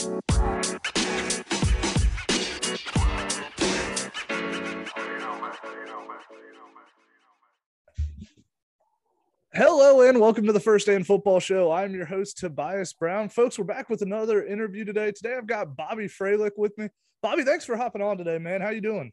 Hello and welcome to the First Day in Football Show. I'm your host Tobias Brown. Folks, we're back with another interview today. Today I've got Bobby Froehlich with me. Bobby, thanks for hopping on today, man. How you doing?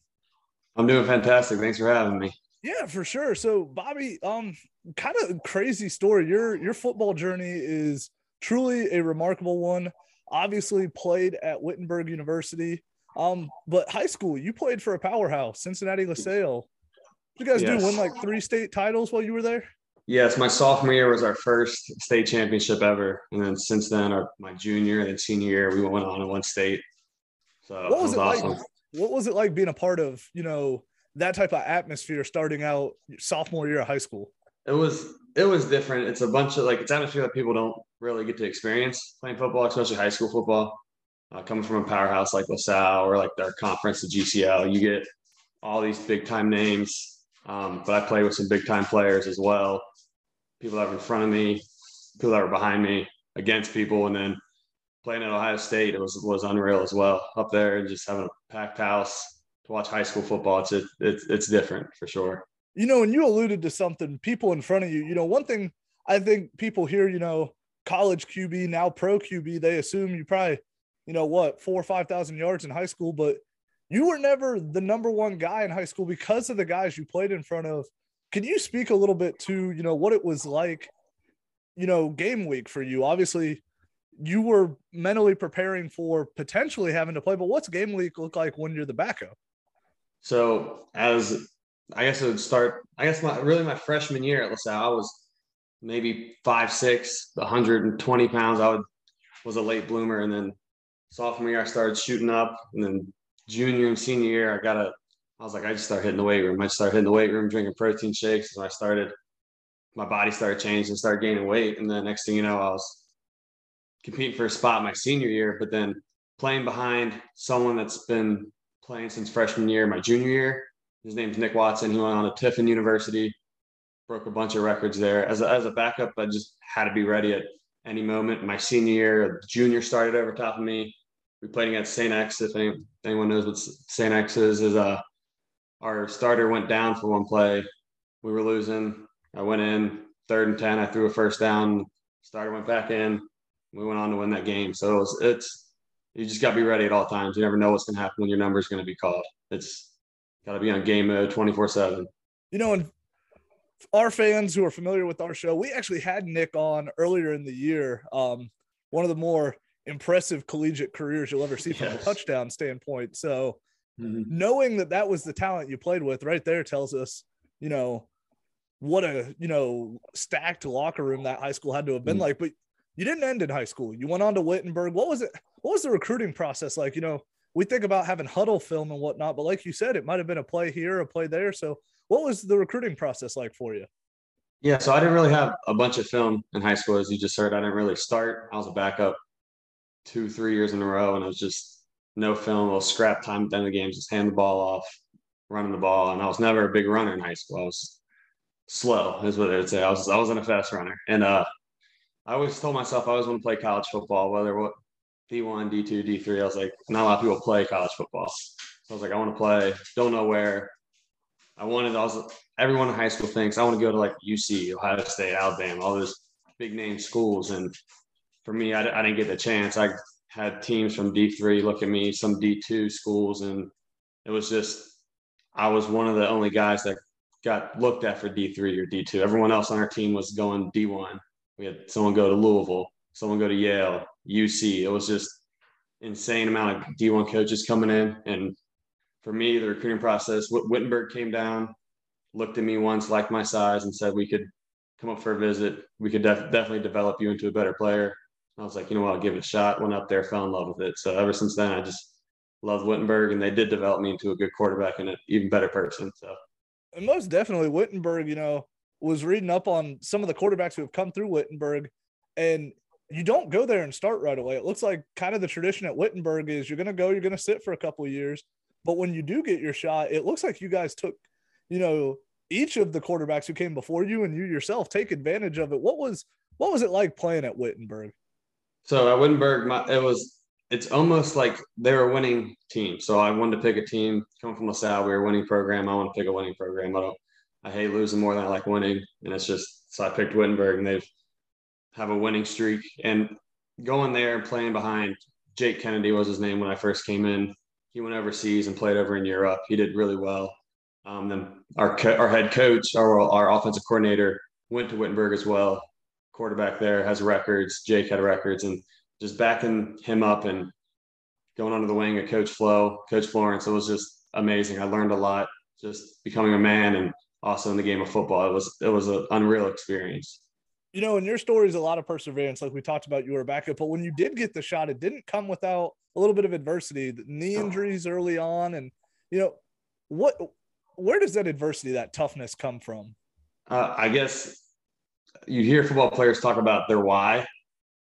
I'm doing fantastic. Thanks for having me. Yeah, for sure. So, Bobby, um, kind of crazy story. Your your football journey is truly a remarkable one. Obviously, played at Wittenberg University. Um, but high school, you played for a powerhouse, Cincinnati LaSalle. You guys yes. do win like three state titles while you were there? Yes, my sophomore year was our first state championship ever, and then since then, our my junior and senior year, we went on and won state. So what was, it, was awesome. like? What was it like being a part of you know that type of atmosphere starting out sophomore year of high school? It was it was different. It's a bunch of like it's atmosphere that people don't really get to experience playing football, especially high school football. Uh, coming from a powerhouse like LaSalle or like their conference, the GCL, you get all these big time names. Um, but I played with some big time players as well people that were in front of me, people that were behind me, against people, and then playing at Ohio State, it was was unreal as well. Up there and just having a packed house to watch high school football, it's it's it's different for sure. You know, and you alluded to something, people in front of you. You know, one thing I think people hear, you know, college QB now pro QB, they assume you probably, you know, what four or five thousand yards in high school, but you were never the number one guy in high school because of the guys you played in front of can you speak a little bit to, you know, what it was like, you know, game week for you? Obviously, you were mentally preparing for potentially having to play, but what's game week look like when you're the backup? So as I guess it would start, I guess my really my freshman year at LaSalle, I was maybe five, six, 120 pounds. I would, was a late bloomer. And then sophomore year, I started shooting up. And then junior and senior year, I got a I was like, I just started hitting the weight room. I just started hitting the weight room, drinking protein shakes. And I started, my body started changing, started gaining weight. And then next thing you know, I was competing for a spot my senior year, but then playing behind someone that's been playing since freshman year, my junior year. His name's Nick Watson. He went on to Tiffin University, broke a bunch of records there. As a, as a backup, I just had to be ready at any moment. My senior year, junior started over top of me. We played against St. X. If, any, if anyone knows what St. X is, is a our starter went down for one play. We were losing. I went in third and 10. I threw a first down. Starter went back in. We went on to win that game. So it was, it's, you just got to be ready at all times. You never know what's going to happen when your number is going to be called. It's got to be on game mode 24 7. You know, and our fans who are familiar with our show, we actually had Nick on earlier in the year. Um, one of the more impressive collegiate careers you'll ever see from yes. a touchdown standpoint. So Mm-hmm. Knowing that that was the talent you played with right there tells us, you know, what a, you know, stacked locker room that high school had to have been mm-hmm. like. But you didn't end in high school. You went on to Wittenberg. What was it? What was the recruiting process like? You know, we think about having Hudl film and whatnot, but like you said, it might have been a play here, a play there. So, what was the recruiting process like for you? Yeah, so I didn't really have a bunch of film in high school, as you just heard. I didn't really start. I was a backup two, three years in a row, and I was just no film, little scrap time at the end of the games, just hand the ball off, running the ball. And I was never a big runner in high school. I was slow, is what they would say. I was I wasn't a fast runner. And uh I always told myself I always want to play college football, whether what D1, D2, D3. I was like, not a lot of people play college football. So I was like, I want to play, don't know where. I wanted, was, everyone in high school thinks I want to go to like UC, Ohio State, Alabama, all those big name schools. And for me, I, I didn't get the chance. I had teams from D3 look at me, some D2 schools, and it was just I was one of the only guys that got looked at for D3 or D2. Everyone else on our team was going D1. We had someone go to Louisville, someone go to Yale, UC. It was just insane amount of D1 coaches coming in. And for me, the recruiting process, Wittenberg came down, looked at me once, liked my size, and said we could come up for a visit. We could def- definitely develop you into a better player. I was like, you know what, I'll give it a shot. Went up there, fell in love with it. So ever since then, I just love Wittenberg, and they did develop me into a good quarterback and an even better person. So, and most definitely, Wittenberg, you know, was reading up on some of the quarterbacks who have come through Wittenberg, and you don't go there and start right away. It looks like kind of the tradition at Wittenberg is you're going to go, you're going to sit for a couple of years, but when you do get your shot, it looks like you guys took, you know, each of the quarterbacks who came before you and you yourself take advantage of it. What was what was it like playing at Wittenberg? So at Wittenberg, my, it was it's almost like they're a winning team. So I wanted to pick a team coming from LaSalle. We were a winning program. I want to pick a winning program. I don't. I hate losing more than I like winning, and it's just so I picked Wittenberg, and they've have a winning streak. And going there and playing behind Jake Kennedy was his name when I first came in. He went overseas and played over in Europe. He did really well. Um, then our co- our head coach, our our offensive coordinator, went to Wittenberg as well. Quarterback there has records. Jake had records, and just backing him up and going under the wing of Coach Flo, Coach Florence. It was just amazing. I learned a lot just becoming a man and also in the game of football. It was it was an unreal experience. You know, in your story is a lot of perseverance, like we talked about. You were a backup, but when you did get the shot, it didn't come without a little bit of adversity, The knee injuries early on, and you know what? Where does that adversity, that toughness, come from? Uh, I guess you hear football players talk about their why,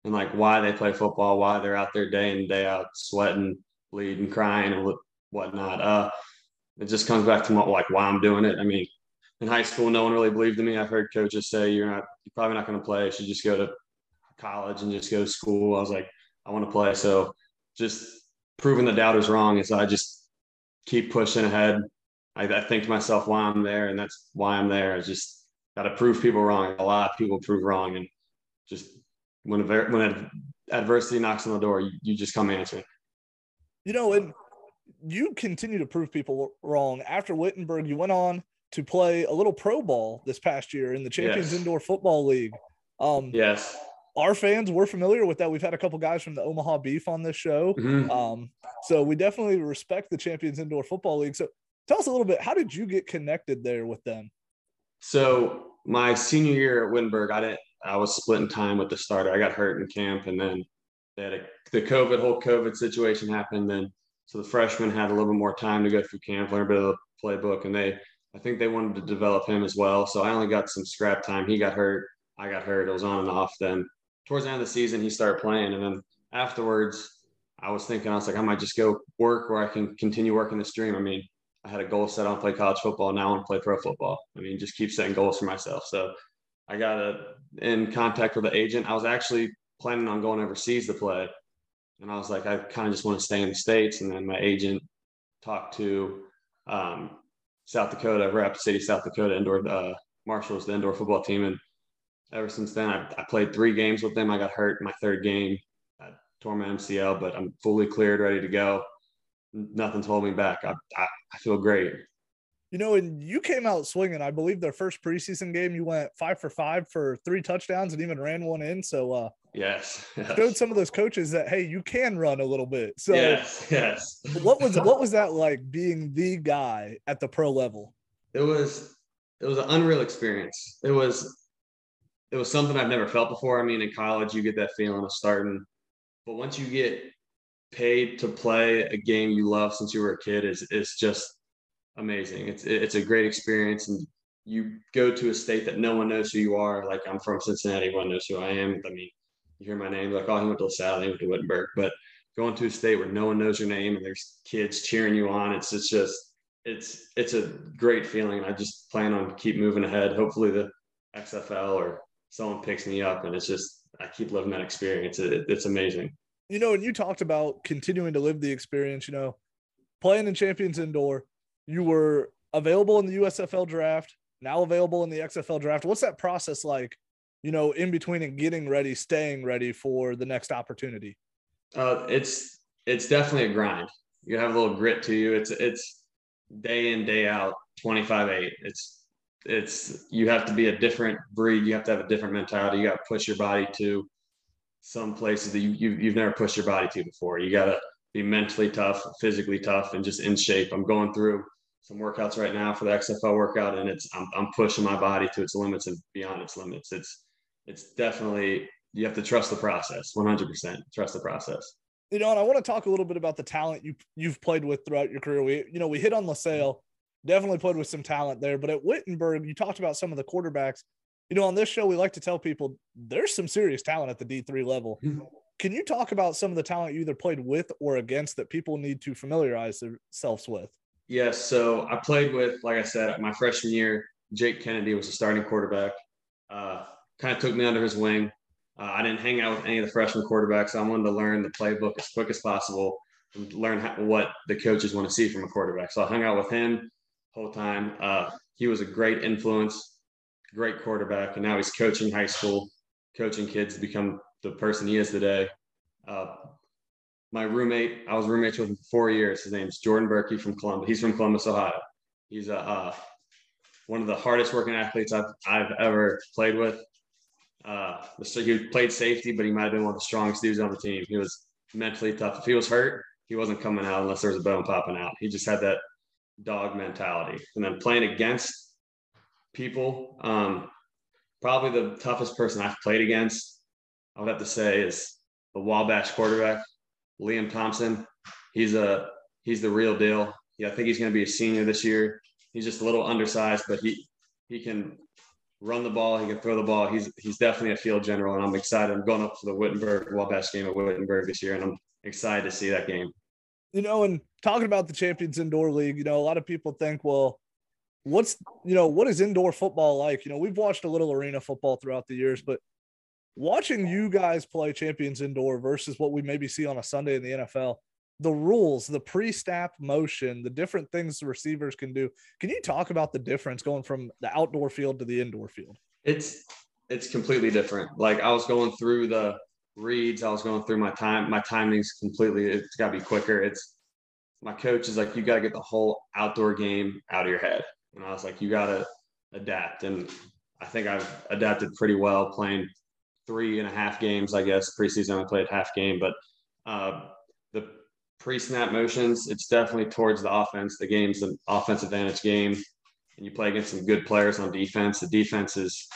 and like why they play football, why they're out there day in day out, sweating, bleeding, crying, and whatnot. Uh, it just comes back to like why I'm doing it. I mean, in high school, no one really believed in me. I've heard coaches say you're not, you're probably not going to play. You should just go to college and just go to school. I was like, I want to play. So just proving the doubters wrong is I just keep pushing ahead. I, I think to myself why I'm there, and that's why I'm there. I just got to prove people wrong. A lot of people prove wrong, and just when when adversity knocks on the door, you, you just come answering. You know, and you continue to prove people wrong. After Wittenberg, you went on to play a little pro ball this past year in the Champions yes. Indoor Football League. Um, yes. Our fans were familiar with that. We've had a couple guys from the Omaha Beef on this show. Mm-hmm. Um, so we definitely respect the Champions Indoor Football League. So tell us a little bit, how did you get connected there with them? So my senior year at Wittenberg, I didn't I was splitting time with the starter. I got hurt in camp, and then they had a, the COVID whole COVID situation happened. Then so the freshmen had a little bit more time to go through camp, learn a bit of the playbook, and they I think they wanted to develop him as well. So I only got some scrap time. He got hurt. I got hurt. It was on and off. Then towards the end of the season, he started playing, and then afterwards, I was thinking I was like I might just go work where I can continue working this dream. I mean, I had a goal set on play college football. Now I want to play pro football. I mean, just keep setting goals for myself. So I got a, in contact with the agent. I was actually planning on going overseas to play. And I was like, I kind of just want to stay in the States. And then my agent talked to um, South Dakota, Rapid City, South Dakota indoor, uh, Marshals the indoor football team. And ever since then, I, I played three games with them. I got hurt in my third game. I tore my MCL, but I'm fully cleared, ready to go. Nothing's holding me back. I, I, I feel great you know, and you came out swinging. I believe their first preseason game, you went five for five for three touchdowns and even ran one in. So, uh, yes, yes. showed some of those coaches that hey, you can run a little bit. So, yes, yes. what was what was that like being the guy at the pro level? It was it was an unreal experience. It was it was something I've never felt before. I mean, in college, you get that feeling of starting, but once you get paid to play a game you love since you were a kid, is is just amazing. It's it's a great experience, and you go to a state that no one knows who you are. Like I'm from Cincinnati, everyone knows who I am. I mean, you hear my name, like oh, he went to LaSalle, he went to Wittenberg, but going to a state where no one knows your name and there's kids cheering you on, it's it's just it's it's a great feeling. I just plan on keep moving ahead. Hopefully, the XFL or someone picks me up, and it's just I keep living that experience. It, it's amazing. You know, and you talked about continuing to live the experience. You know, playing in Champions Indoor, you were available in the USFL draft, now available in the XFL draft. What's that process like, you know, in between and getting ready, staying ready for the next opportunity? Uh, it's it's definitely a grind. You have a little grit to you. It's it's day in day out, twenty five eight. It's it's you have to be a different breed. You have to have a different mentality. You got to push your body to some places that you, you you've never pushed your body to before. You got to be mentally tough, physically tough, and just in shape. I'm going through some workouts right now for the XFL workout, and it's I'm, I'm pushing my body to its limits and beyond its limits. It's it's definitely you have to trust the process, 100% trust the process. You know, and I want to talk a little bit about the talent you you've played with throughout your career. We you know we hit on LaSalle, definitely played with some talent there, but at Wittenberg, you talked about some of the quarterbacks. You know, on this show, we like to tell people there's some serious talent at the D3 level. Mm-hmm. Can you talk about some of the talent you either played with or against that people need to familiarize themselves with? Yes. So I played with, like I said, my freshman year, Jake Kennedy was a starting quarterback. Uh, kind of took me under his wing. Uh, I didn't hang out with any of the freshman quarterbacks. I wanted to learn the playbook as quick as possible and learn how, what the coaches want to see from a quarterback. So I hung out with him whole time. Uh, he was a great influence, great quarterback, and now he's coaching high school, coaching kids to become the person he is today. Uh, my roommate, I was roommates with him for four years. His name's Jordan Berkey from Columbus. He's from Columbus, Ohio. He's a, uh, one of the hardest working athletes I've, I've ever played with. Uh, he played safety, but he might have been one of the strongest dudes on the team. He was mentally tough. If he was hurt, he wasn't coming out unless there was a bone popping out. He just had that dog mentality. And then playing against people, um, probably the toughest person I've played against, I would have to say, is the Wabash quarterback, Liam Thompson. He's a he's the real deal. Yeah, I think he's going to be a senior this year. He's just a little undersized, but he he can run the ball. He can throw the ball. He's he's definitely a field general, and I'm excited. I'm going up for the Wittenberg Wabash game at Wittenberg this year, and I'm excited to see that game. You know, and talking about the Champions Indoor League, you know, a lot of people think, well, what's you know, what is indoor football like? You know, we've watched a little arena football throughout the years, but watching you guys play Champions Indoor versus what we maybe see on a Sunday in the NFL, the rules, the pre-snap motion, the different things the receivers can do. Can you talk about the difference going from the outdoor field to the indoor field? It's it's completely different. Like I was going through the reads, I was going through my time, my timing's completely it's gotta be quicker. It's my coach is like, you gotta get the whole outdoor game out of your head. And I was like, you gotta adapt. And I think I've adapted pretty well playing three and a half games, I guess. Preseason I played half game, but uh, the pre-snap motions, it's definitely towards the offense. The game's an offense advantage game, and you play against some good players on defense. The defense is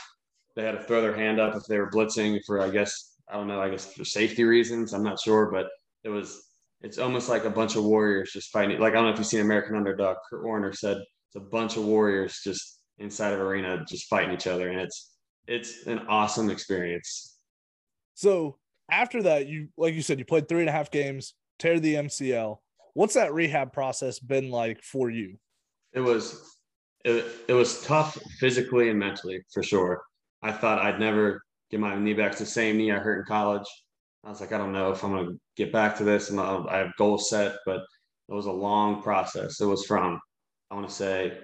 they had to throw their hand up if they were blitzing for, I guess, I don't know, I guess for safety reasons. I'm not sure, but it was it's almost like a bunch of warriors just fighting. Like I don't know if you've seen American Underdog. Kurt Warner said it's a bunch of warriors just inside of arena just fighting each other, and it's it's an awesome experience. So after that, you like you said, you played three and a half games tear the MCL. What's that rehab process been like for you? It was it, it was tough physically and mentally for sure. I thought I'd never get my knee back to the same knee I hurt in college. I was like, I don't know if I'm going to get back to this, and I have goals set, but it was a long process. It was from I want to say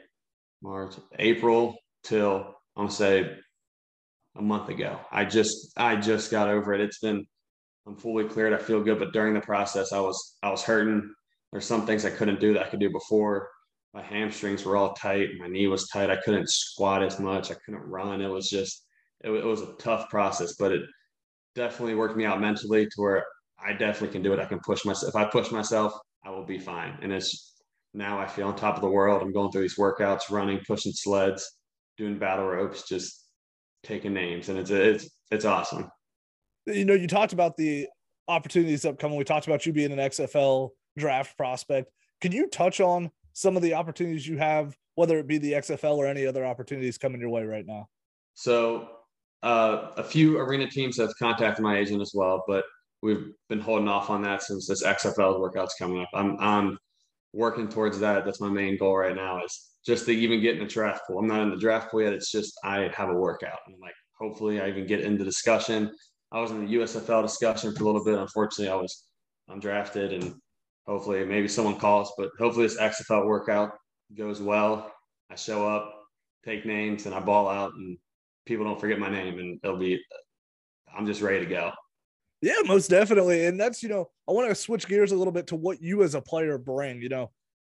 March, April till I want to say a month ago. I just I just got over it. It's been I'm fully cleared. I feel good. But during the process, I was I was hurting. There's some things I couldn't do that I could do before. My hamstrings were all tight. My knee was tight. I couldn't squat as much. I couldn't run. It was just it, it was a tough process, but it definitely worked me out mentally to where I definitely can do it. I can push myself. If I push myself, I will be fine. And it's now I feel on top of the world. I'm going through these workouts, running, pushing sleds, doing battle ropes, just taking names, and it's it's it's awesome you know, you talked about the opportunities upcoming. We talked about you being an XFL draft prospect. Can you touch on some of the opportunities you have, whether it be the XFL or any other opportunities coming your way right now? So, uh, a few arena teams have contacted my agent as well, but we've been holding off on that since this XFL workout's coming up. I'm, I'm working towards that. That's my main goal right now is just to even get in the draft pool. I'm not in the draft pool yet. It's just I have a workout. And like, hopefully I even get into discussion I was in the USFL discussion for a little bit. Unfortunately, I was undrafted, and hopefully, maybe someone calls. But hopefully, this XFL workout goes well. I show up, take names, and I ball out, and people don't forget my name, and it'll be. I'm just ready to go. Yeah, most definitely, and that's you know I want to switch gears a little bit to what you as a player bring. You know,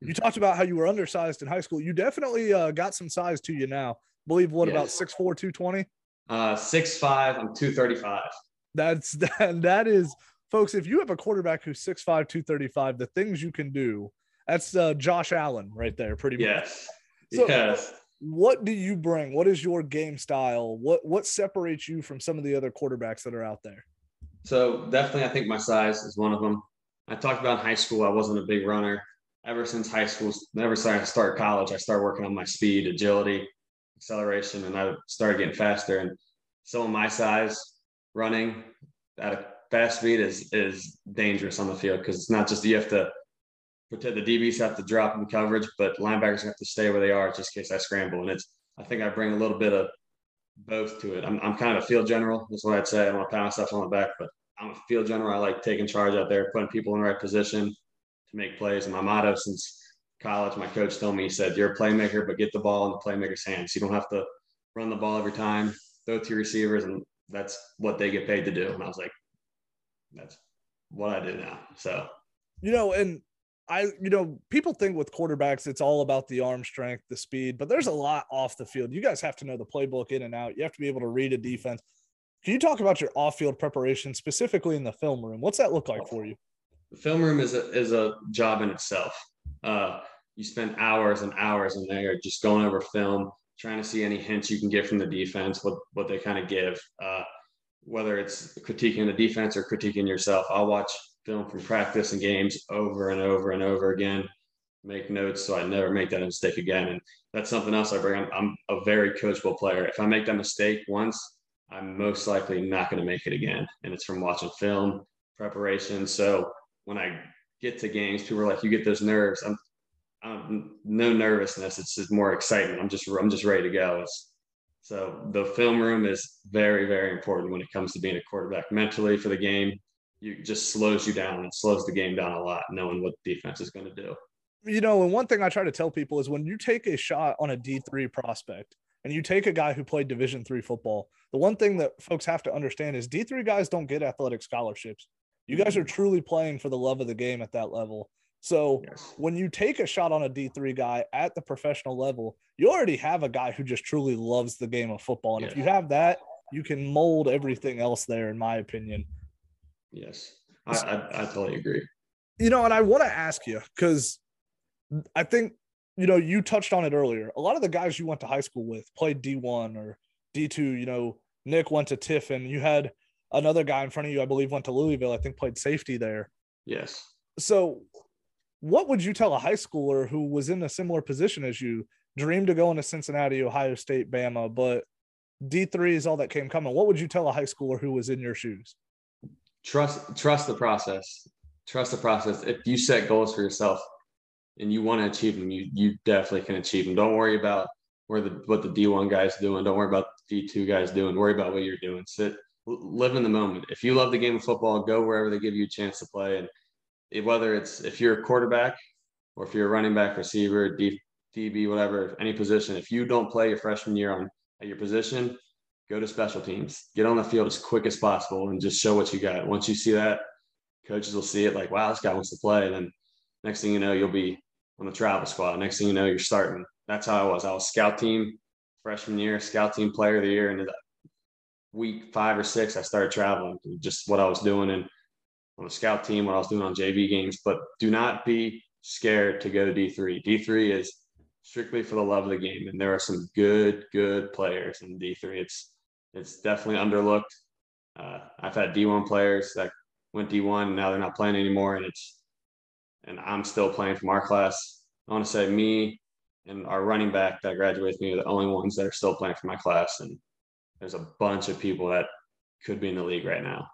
you talked about how you were undersized in high school. You definitely uh, got some size to you now. I believe what yes. about six four, two twenty? Uh, six five. I'm two thirty five. That's that, that is folks, if you have a quarterback who's 6'5, 235, the things you can do, that's uh, Josh Allen right there, pretty yes. much. So, yes. What do you bring? What is your game style? What what separates you from some of the other quarterbacks that are out there? So definitely, I think my size is one of them. I talked about in high school. I wasn't a big runner. Ever since high school, never since I started college, I started working on my speed, agility, acceleration, and I started getting faster. And someone my size, running at a fast speed is is dangerous on the field because it's not just you have to pretend the DBs have to drop in coverage, but linebackers have to stay where they are just in case I scramble. And it's I think I bring a little bit of both to it. I'm, I'm kind of a field general. That's what I'd say. I don't want to myself on the back, but I'm a field general. I like taking charge out there, putting people in the right position to make plays. And my motto since college, my coach told me, he said, You're a playmaker, but get the ball in the playmaker's hands. You don't have to run the ball every time, throw to your receivers, and that's what they get paid to do. And I was like, That's what I do now. So, you know, and I, you know, people think with quarterbacks, it's all about the arm strength, the speed, but there's a lot off the field. You guys have to know the playbook in and out. You have to be able to read a defense. Can you talk about your off field preparation, specifically in the film room? What's that look like oh. for you? The film room is a, is a job in itself. Uh, you spend hours and hours in there just going over film, trying to see any hints you can get from the defense, what, what they kind of give, uh, whether it's critiquing the defense or critiquing yourself. I'll watch film from practice and games over and over and over again, make notes so I never make that mistake again. And that's something else I bring. I'm, I'm a very coachable player. If I make that mistake once, I'm most likely not going to make it again. And it's from watching film, preparation. So when I get to games, people are like, "You get those nerves." I'm, I'm no nervousness. It's just more excitement. I'm just I'm just ready to go. It's, so the film room is very very important when it comes to being a quarterback mentally for the game. You just slows you down and slows the game down a lot, knowing what defense is going to do. You know, and one thing I try to tell people is when you take a shot on a D three prospect and you take a guy who played Division three football, the one thing that folks have to understand is D three guys don't get athletic scholarships. You guys are truly playing for the love of the game at that level. So yes. when you take a shot on a D3 guy at the professional level, you already have a guy who just truly loves the game of football. And yes. if you have that, you can mold everything else there, in my opinion. Yes, I, I, I totally agree. You know, and I want to ask you because I think, you know, you touched on it earlier. A lot of the guys you went to high school with played D1 or D2. You know, Nick went to Tiffin. You had another guy in front of you, I believe, went to Louisville. I think played safety there. Yes. So, what would you tell a high schooler who was in a similar position as you, dreamed of going to Cincinnati, Ohio State, Bama, but D3 is all that came coming? What would you tell a high schooler who was in your shoes? Trust, trust the process. Trust the process. If you set goals for yourself and you want to achieve them, you you definitely can achieve them. Don't worry about where the what the D1 guys doing. Don't worry about the D2 guys doing. Worry about what you're doing. Sit live in the moment. If you love the game of football, go wherever they give you a chance to play. And whether it's if you're a quarterback or if you're a running back, receiver, D, DB, whatever, any position, if you don't play your freshman year on at your position, go to special teams. Get on the field as quick as possible and just show what you got. Once you see that, coaches will see it like, wow, this guy wants to play. And then next thing you know, you'll be on the travel squad. Next thing you know, you're starting. That's how I was. I was scout team freshman year, scout team player of the year, and week five or six, I started traveling, just what I was doing and on the scout team, what I was doing on JV games. But do not be scared to go to D3. D3 is strictly for the love of the game, and there are some good, good players in D3. It's it's definitely underlooked. Uh, I've had D1 players that went D1 and now they're not playing anymore, and it's and I'm still playing from our class. I want to say me and our running back that graduated me are the only ones that are still playing for my class, and there's a bunch of people that could be in the league right now.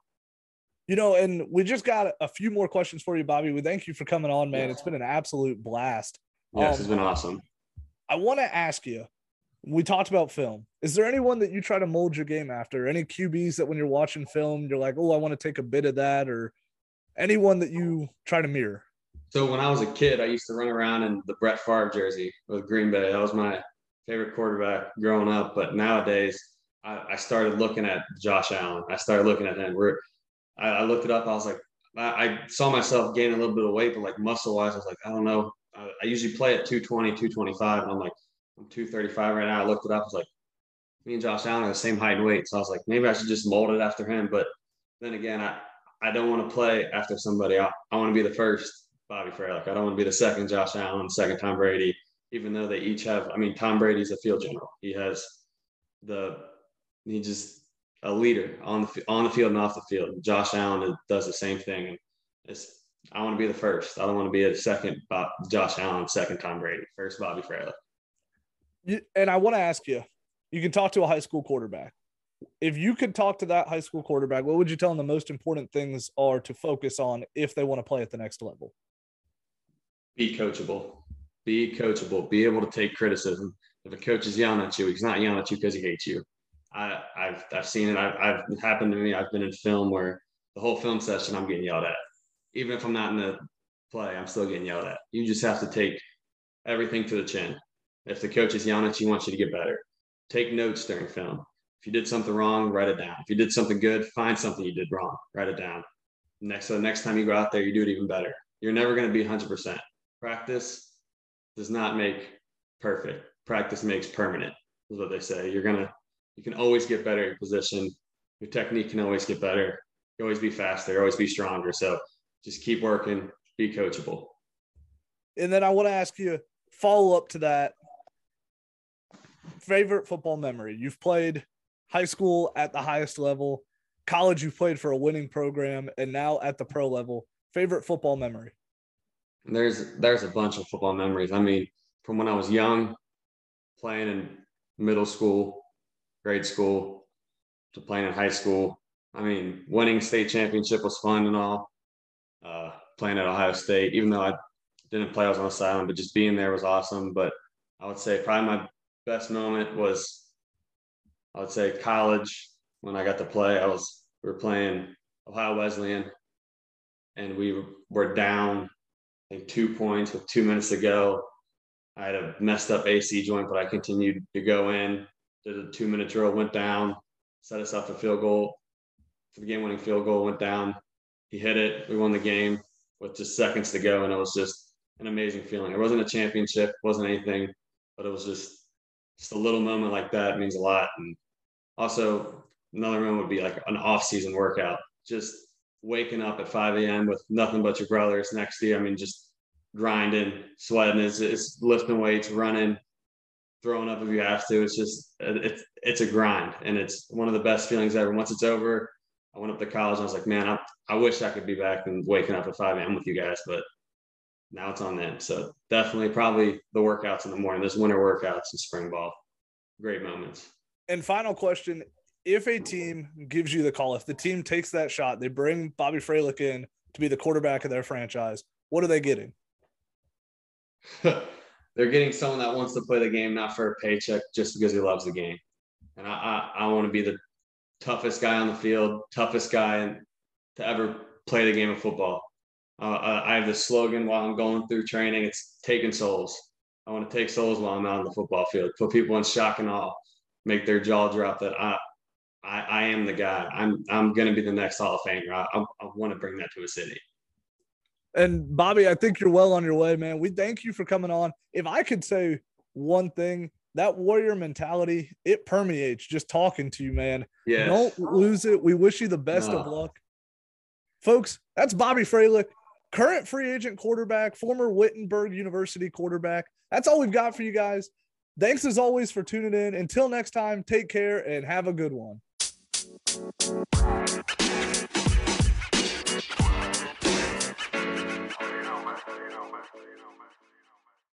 You know, and we just got a few more questions for you, Bobby. We thank you for coming on, man. It's been an absolute blast. Yes, um, it's been awesome. I want to ask you. We talked about film. Is there anyone that you try to mold your game after? Any QBs that when you're watching film, you're like, oh, I want to take a bit of that, or anyone that you try to mirror? So when I was a kid, I used to run around in the Brett Favre jersey with Green Bay. That was my favorite quarterback growing up. But nowadays, I, I, started looking at Josh Allen. I started looking at him. Where I, I looked it up. I was like, I, I, saw myself gaining a little bit of weight, but like muscle wise, I was like, I don't know. I, I usually play at 220, 225, and I'm like, I'm 235 right now. I looked it up. I was like, me and Josh Allen are the same height and weight. So I was like, maybe I should just mold it after him. But then again, I, I don't want to play after somebody. I, I want to be the first Bobby Froehlich. I don't want to be the second Josh Allen, second Tom Brady, even though they each have, I mean, Tom Brady's a field general. He has the He's just a leader on the on the field and off the field. Josh Allen does the same thing, it's I want to be the first. I don't want to be a second Bob, Josh Allen, second Tom Brady, first Bobby Fraley. And I want to ask you, you can talk to a high school quarterback. If you could talk to that high school quarterback, what would you tell them the most important things are to focus on if they want to play at the next level? Be coachable. Be coachable. Be able to take criticism. If a coach is yelling at you, he's not yelling at you because he hates you I, I've I've seen it. I've, I've happened to me. I've been in film where the whole film session I'm getting yelled at. Even if I'm not in the play, I'm still getting yelled at. You just have to take everything to the chin. If the coach is yelling at you, he wants you to get better. Take notes during film. If you did something wrong, write it down. If you did something good, find something you did wrong, write it down. Next, so next time you go out there, you do it even better. You're never going to be 100%. Practice does not make perfect. Practice makes permanent, is what they say. You're going to, you can always get better in position. Your technique can always get better. You always be faster, always be stronger. So just keep working, be coachable. And then I want to ask you follow up to that favorite football memory. You've played high school at the highest level, college you've played for a winning program, and now at the pro level. Favorite football memory? There's there's a bunch of football memories. I mean, from when I was young, playing in middle school, grade school, to playing in high school. I mean, winning state championship was fun and all. Uh, playing at Ohio State, even though I didn't play, I was on the sideline, but just being there was awesome. But I would say probably my best moment was, I would say college when I got to play. I was we were playing Ohio Wesleyan, and we were down I think two points with two minutes to go. I had a messed up AC joint, but I continued to go in. Did a two minute drill, went down, set us up for field goal. For the game winning field goal, went down. He hit it. We won the game with just seconds to go, and it was just an amazing feeling. It wasn't a championship, wasn't anything, but it was just just a little moment like that means a lot. And also another moment would be like an off-season workout, just waking up at 5 a.m. with nothing but your brothers next to you. I mean, just grinding, sweating, it's, it's lifting weights, running, throwing up if you have to. It's just it's it's a grind, and it's one of the best feelings ever. Once it's over, I went up to college. And I was like, man, I, I wish I could be back and waking up at 5 a.m. with you guys, but now it's on them. So definitely, probably the workouts in the morning. There's winter workouts and spring ball. Great moments. And final question: If a team gives you the call, if the team takes that shot, they bring Bobby Froehlich in to be the quarterback of their franchise. What are they getting? They're getting someone that wants to play the game, not for a paycheck, just because he loves the game. And I, I, I want to be the toughest guy on the field, toughest guy to ever play the game of football. Uh, I have the slogan while I'm going through training. It's taking souls. I want to take souls while I'm out on the football field, put people in shock and awe, make their jaw drop that I, I, I am the guy. I'm, I'm going to be the next Hall of Famer. I, I, I want to bring that to a city. And Bobby, I think you're well on your way, man. We thank you for coming on. If I could say one thing, that warrior mentality, it permeates just talking to you, man. Yeah. Don't lose it. We wish you the best no. of luck. Folks, that's Bobby Froehlich current free agent quarterback, former Wittenberg University quarterback. That's all we've got for you guys. Thanks as always for tuning in. Until next time, take care and have a good one.